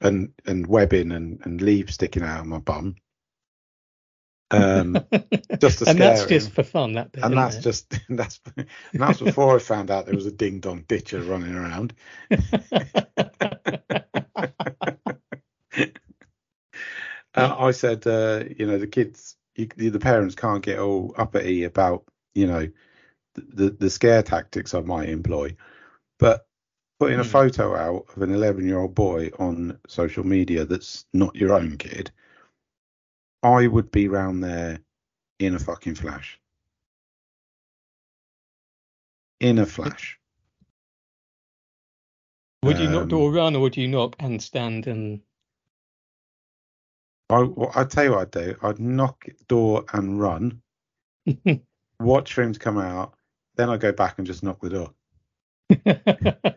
B: and and webbing and and leaves sticking out of my bum. Um, just to
A: and that's just for fun, that bit.
B: and that's
A: it?
B: just that's and that's before I found out there was a ding dong ditcher running around. Uh, I said, uh, you know, the kids, you, the parents can't get all uppity about, you know, the the scare tactics I might employ, but putting a
A: Hmm.
B: photo out of an 11 year old boy on social media that's not your own kid, I would be round there in a fucking flash. In a flash.
A: would you not do a
B: Um,
A: run or would you knock and stand and
B: I, well, I'd tell you what I'd do. I'd knock door and run, watch for him to come out, then I'd go back and just knock the door.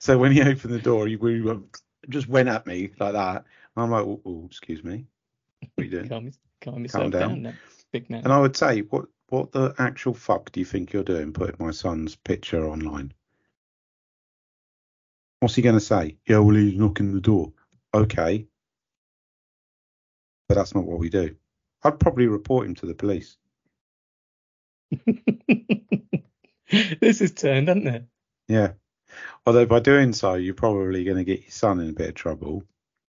B: So when he opened the door, he were- just went at me like that. And I'm like, oh, excuse me, what are you doing?
A: calm, calm yourself
B: down.
A: down, now, big man?
B: And I would say, what what the actual fuck do you think you're doing putting my son's picture online? What's he going to say? Yeah, well, he's knocking the door. Okay. But that's not what we do. I'd probably report him to the police.
A: this is turned, hasn't it?
B: Yeah. Although by doing so, you're probably going to get your son in a bit of trouble.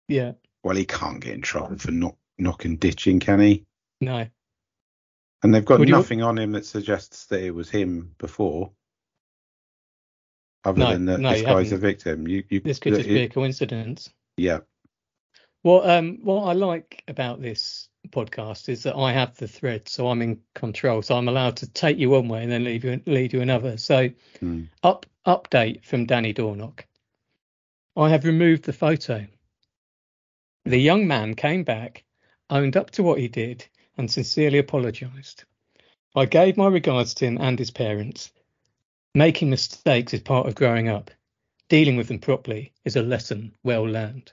A: Yeah.
B: Well, he can't get in trouble for not knocking ditching, can he?
A: No.
B: And they've got
A: Would you-
B: nothing on him that suggests that it was him before, other
A: No,
B: than that
A: no,
B: this guy's a victim. You, you,
A: This could just
B: it-
A: be a coincidence.
B: yeah,
A: Well, um what I like about this podcast is that I have the thread, so I'm in control. So I'm allowed to take you one way and then leave you lead you another. So
B: Hmm.
A: up update from Danny Dornock. I have removed the photo. The young man came back, owned up to what he did, and sincerely apologised. I gave my regards to him and his parents. Making mistakes is part of growing up. Dealing with them properly is a lesson well learned.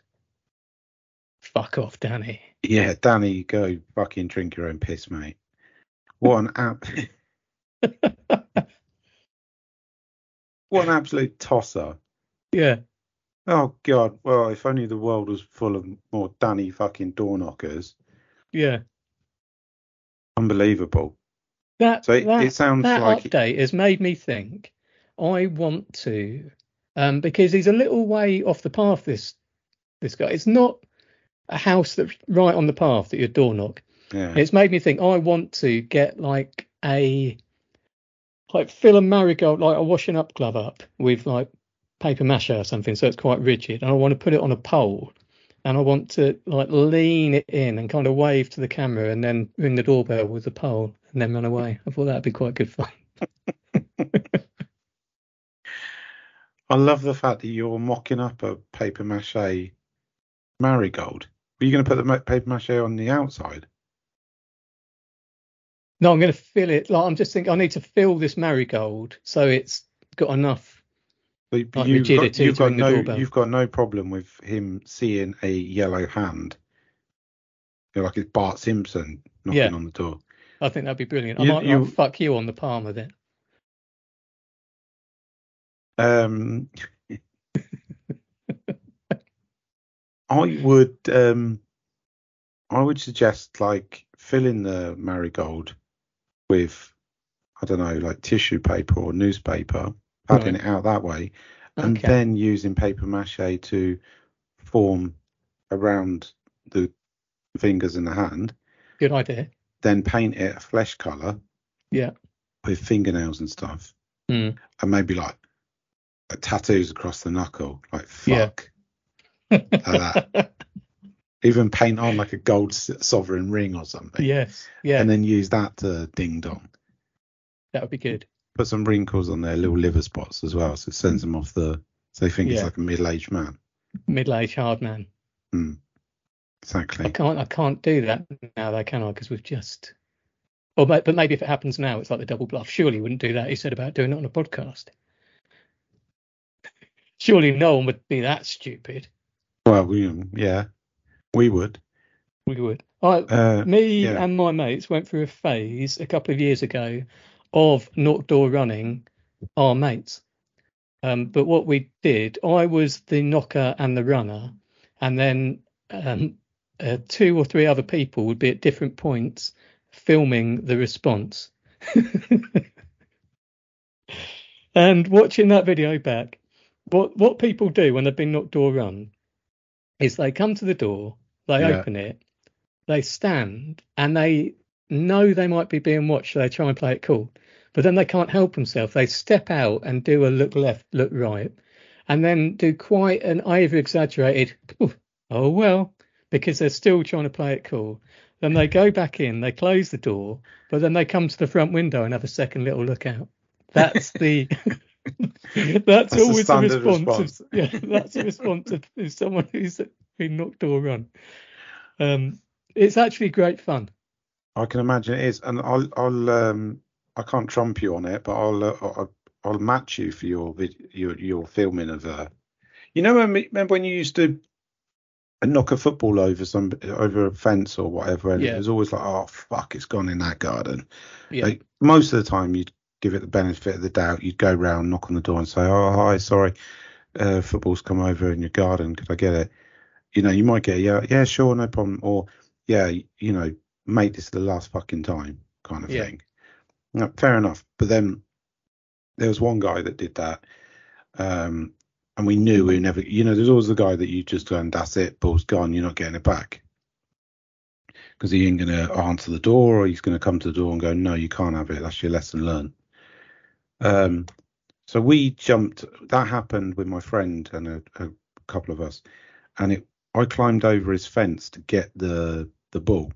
A: Fuck off, Danny.
B: yeah. Danny, go fucking drink your own piss, mate. What an app. what an absolute tosser.
A: Yeah.
B: Oh God. Well, if only the world was full of more Danny fucking door knockers.
A: Yeah.
B: Unbelievable.
A: That
B: So it,
A: that,
B: it sounds
A: that
B: like
A: update has made me think. I want to, um, because he's a little way off the path. This this guy. It's not a house that's right on the path that you door knock.
B: yeah.
A: It's made me think. I want to get like a like fill a marigold like a washing up glove up with like paper mache or something, so it's quite rigid. And I want to put it on a pole, and I want to like lean it in and kind of wave to the camera, and then ring the doorbell with the pole, and then run away. I thought that'd be quite good fun.
B: I love the fact that you're mocking up a paper mache marigold. Were you going to put the paper mache on the outside?
A: No, I'm going to fill it. Like I'm just thinking, I need to fill this marigold so it's got enough.
B: But
A: Like
B: you've got, you've got no you've got no problem with him seeing a yellow hand. You're like it's Bart Simpson knocking
A: Yeah.
B: on the door.
A: I think that'd be brilliant. I
B: You-
A: might
B: you-
A: fuck you on the palm of it.
B: Um, I would um, I would suggest like filling the marigold with I don't know like tissue paper or newspaper, padding
A: Right.
B: it out that way, and
A: Okay.
B: then using paper mache to form around the fingers and the hand.
A: Good idea.
B: Then paint it a flesh color
A: Yeah.
B: with fingernails and stuff,
A: Mm.
B: and maybe like, like tattoos across the knuckle, like
A: Yeah.
B: fuck. that. Even paint on like a gold sovereign ring or something.
A: yes. Yeah.
B: And then use that to ding dong.
A: that would be good.
B: Put some wrinkles on their little liver spots as well, so it sends them off the. So they think he's
A: Yeah.
B: like a middle-aged man.
A: Middle-aged hard man.
B: Mm.
A: I
B: Exactly.
A: can't. I can't do that now, though, can I? Because we've just. Or, but maybe if it happens now, it's like the double bluff. Surely you wouldn't do that. He said about doing it on a podcast. Surely no one would be that stupid.
B: Well, we yeah, we would.
A: We would. I,
B: Uh,
A: me
B: yeah.
A: and my mates went through a phase a couple of years ago of knock door running are mates. Um, but what we did, I was the knocker and the runner, and then um, uh, two or three other people would be at different points filming the response. and watching that video back, what what people do when they've been knocked door run is they come to the door, they
B: Yeah.
A: open it, they stand, and they know they might be being watched, so they try and play it cool. But then they can't help themselves. They step out and do a look left, look right, and then do quite an over exaggerated, oh well, because they're still trying to play it cool. Then they go back in, they close the door, but then they come to the front window and have a second little look out. That's the that's,
B: That's
A: always the response.
B: response.
A: Of, yeah, that's the response of, of someone who's been knocked or run. Um, it's actually great fun.
B: I can imagine it is, and I'll I'll um I can't trump you on it, but I'll uh, I'll, I'll match you for your your your filming of uh. You know, when, remember when you used to knock a football over some over a fence or whatever, and
A: Yeah.
B: it was always like, oh fuck, it's gone in that garden.
A: Yeah.
B: Like most of the time, you'd give it the benefit of the doubt. You'd go round, knock on the door, and say, "Oh, hi, sorry, uh, football's come over in your garden. Could I get it?" You know, you might get, "Yeah, yeah, sure, no problem," or "Yeah, you know, mate, this is the last fucking time," kind of
A: Yeah.
B: thing. No, fair enough. But then there was one guy that did that, um, and we knew we never. You know, there's always the guy that you just go and that's it, ball's gone, you're not getting it back. Because he ain't going to answer the door, or he's going to come to the door and go, "No, you can't have it. That's your lesson learned." Um, so we jumped. That happened with my friend and a, a couple of us, and it. I climbed over his fence to get the the bull.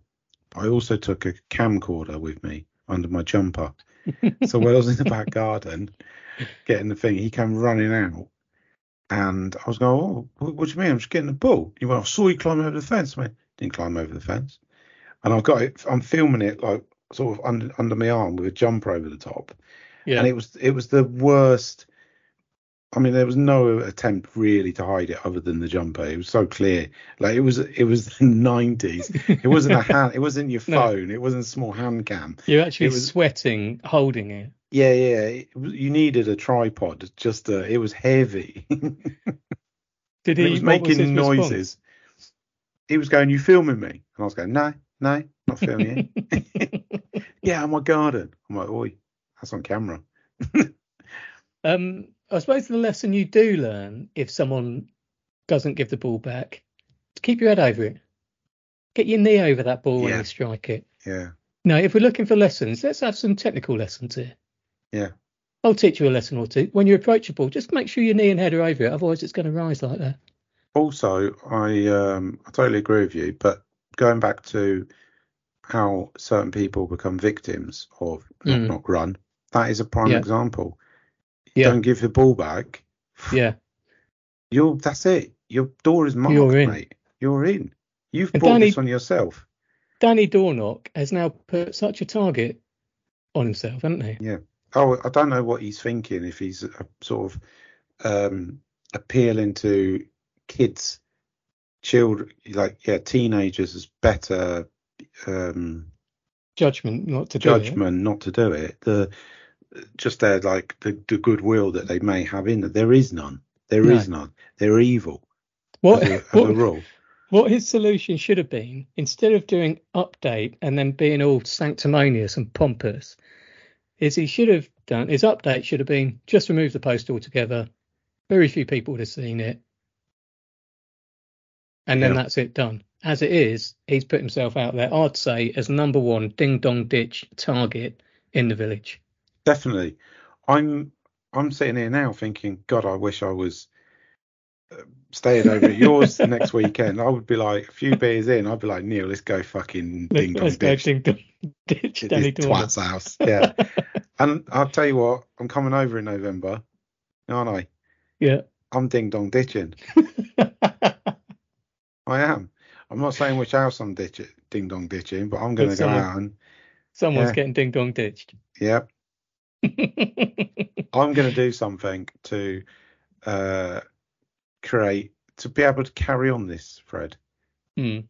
B: I also took a camcorder with me under my jumper. so when I was in the back garden getting the thing, he came running out, and I was going, "Oh, what, do you mean? I'm just getting the ball. He went, "I saw you climb over the fence." I went, "Didn't climb over the fence," and I've got it. I'm filming it like sort of under under my arm with a jumper over the top
A: Yeah.
B: and it was it was the worst I mean, there was no attempt really to hide it other than the jumper. It was so clear. Like it was, it was the nineties. It wasn't a hand. It wasn't your
A: No.
B: phone. It wasn't a small hand cam.
A: You're actually
B: was-
A: sweating holding it.
B: Yeah, yeah. It, you needed a tripod. Just uh, it was heavy.
A: Did he?
B: it was
A: what was
B: making
A: response?
B: noises. He was going, "You filming me?" And I was going, "No, no, not filming you." yeah, in my garden. I'm like, "Oi, that's on camera."
A: um, I suppose the lesson you do learn if someone doesn't give the ball back, is keep your head over it. Get your knee over that ball when you strike it.
B: Yeah,
A: No, if we're looking for lessons, let's have some technical lessons here.
B: yeah,
A: I'll teach you a lesson or two. When you approach a ball, just make sure your knee and head are over it, otherwise it's going to rise like that.
B: Also, I um I totally agree with you, but going back to how certain people become victims of knock
A: Mm.
B: knock run, that is a prime
A: Yeah.
B: example.
A: Yeah.
B: Don't give the ball back.
A: Yeah.
B: You're that's it. Your door is marked,
A: You're in.
B: mate. You're in. You've
A: And
B: brought
A: Danny-
B: this on yourself.
A: Danny Dornock has now put such a target on himself, hasn't he? Yeah.
B: Oh, I don't know what he's thinking. If he's a, sort of um appealing to kids, children, like yeah, teenagers is better um
A: Judgment not to do it.
B: judgment not to do it. The just their like the, the goodwill that they may have in it. There is none. There is
A: No.
B: none. They're evil
A: What,
B: as, a, as
A: what,
B: a rule.
A: what his solution should have been, instead of doing update and then being all sanctimonious and pompous, is he should have done his update should have been just remove the post altogether. Very few people would have seen it. And then
B: Yeah.
A: that's it done. As it is, he's put himself out there, I'd say, as number one ding dong ditch target in the village.
B: Definitely. I'm I'm sitting here now thinking, God, I wish I was uh, staying over at yours next weekend. I would be like a few beers in. I'd be like, Neil, let's go fucking ding dong
A: Let's go
B: ditch
A: ding dong ditch
B: at
A: Danny
B: this twat's house. Yeah. and I'll tell you what, I'm coming over in November, aren't I?
A: yeah.
B: I'm ding dong ditching. I am. I'm not saying which house I'm ditch ding dong ditching, but I'm going to go
A: someone-
B: out and
A: Someone's
B: Yeah.
A: getting ding dong ditched.
B: yeah, I'm going to do something to uh, create to be able to carry on this, Fred.
A: Hmm.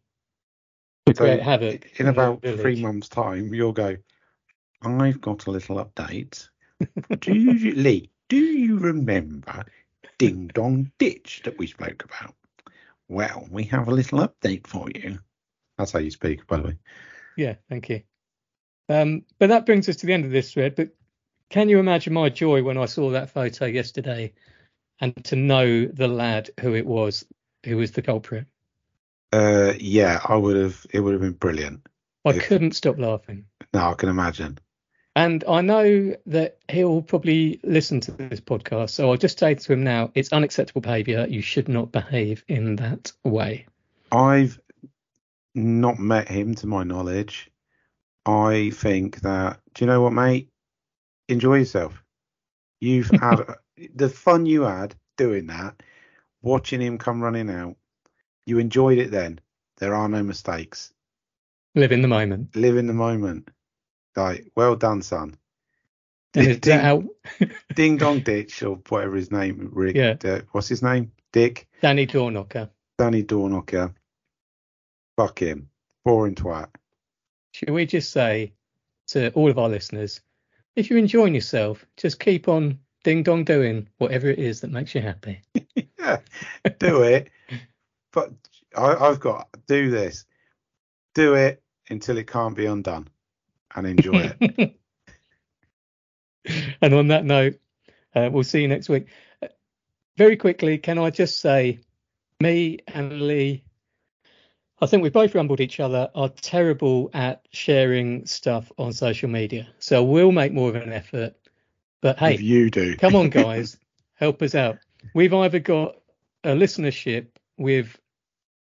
A: To
B: So,
A: create havoc
B: In
A: the
B: about
A: village.
B: three months' time, you'll go. I've got a little update. do you, Lee? Do you remember Ding Dong Ditch that we spoke about? Well, we have a little update for you. That's how you speak, by the way.
A: Yeah, thank you. Um, but that brings us to the end of this thread. But can you imagine my joy when I saw that photo yesterday and to know the lad who it was who was the culprit?
B: Uh, yeah, I would have. It would have been brilliant.
A: I
B: If-
A: couldn't stop laughing.
B: No, I can imagine.
A: And I know that he'll probably listen to this podcast. So I'll just say to him now it's unacceptable behaviour. You should not behave in that way.
B: I've not met him to my knowledge. I think that. Do you know what, mate? Enjoy yourself. You've had the fun you had doing that, watching him come running out. You enjoyed it then. There are no mistakes.
A: Live in the moment.
B: Live in the moment. Like, well done, son.
A: Is that
B: Ding Dong Ditch or whatever his name, Rick.
A: Yeah.
B: uh, what's his name? Dick.
A: Danny Doorknocker?
B: Danny Dorknocker. Fuck him. Boring twat.
A: Should we just say to all of our listeners, if you're enjoying yourself, just keep on ding dong doing whatever it is that makes you happy.
B: Yeah, do it. But I, I've got do this. Do it until it can't be undone, and enjoy it.
A: and on that note, uh, we'll see you next week. Uh, Very quickly, can I just say, me and Lee, I think we both rumbled each other, are terrible at sharing stuff on social media. So we'll make more of an effort. But hey,
B: if you do,
A: Come on, guys, help us out. We've either got a listenership with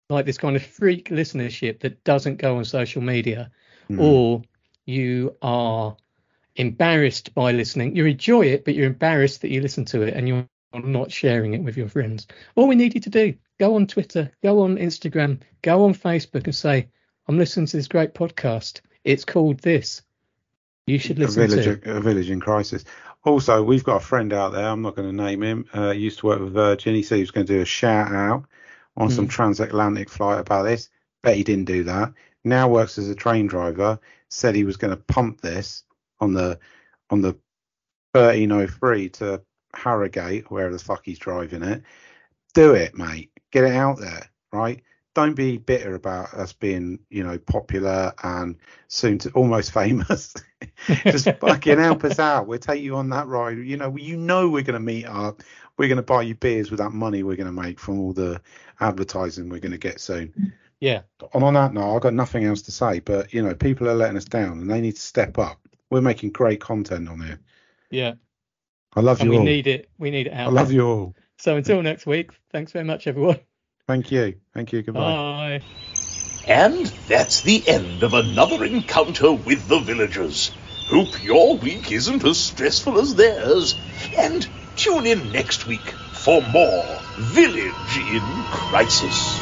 A: like this kind of freak listenership that doesn't go on social media,
B: Mm.
A: or you are embarrassed by listening. You enjoy it, but you're embarrassed that you listen to it and you're not sharing it with your friends. All we need you to do, go on Twitter, go on Instagram, go on Facebook and say, I'm listening to this great podcast. It's called this. You should
B: a
A: listen
B: village,
A: to.
B: a village in crisis. Also, we've got a friend out there. I'm not going to name him. Uh, used to work with Virgin. He said he was going to do a shout out on some transatlantic flight about this. Bet he didn't do that. Now works as a train driver. Said he was going to pump this on the on the 1303 to Harrogate, wherever the fuck he's driving it. Do it, mate. Get it out there, right? Don't be bitter about us being, you know, popular and soon to almost famous. Just fucking help us out. We'll take you on that ride. You know, you know we're going to meet up. We're going to buy you beers with that money we're going to make from all the advertising we're going to get soon.
A: Yeah.
B: And on that note, I've got nothing else to say. But you know, people are letting us down, and they need to step up. We're making great content on here.
A: Yeah.
B: I love
A: And
B: you
A: we
B: all.
A: need it. We need it out.
B: I love
A: there.
B: you all.
A: So until next week, thanks very much, everyone.
B: Thank you. Thank you. Goodbye.
A: Bye.
C: And that's the end of another encounter with the villagers. Hope your week isn't as stressful as theirs. And tune in next week for more Village in Crisis.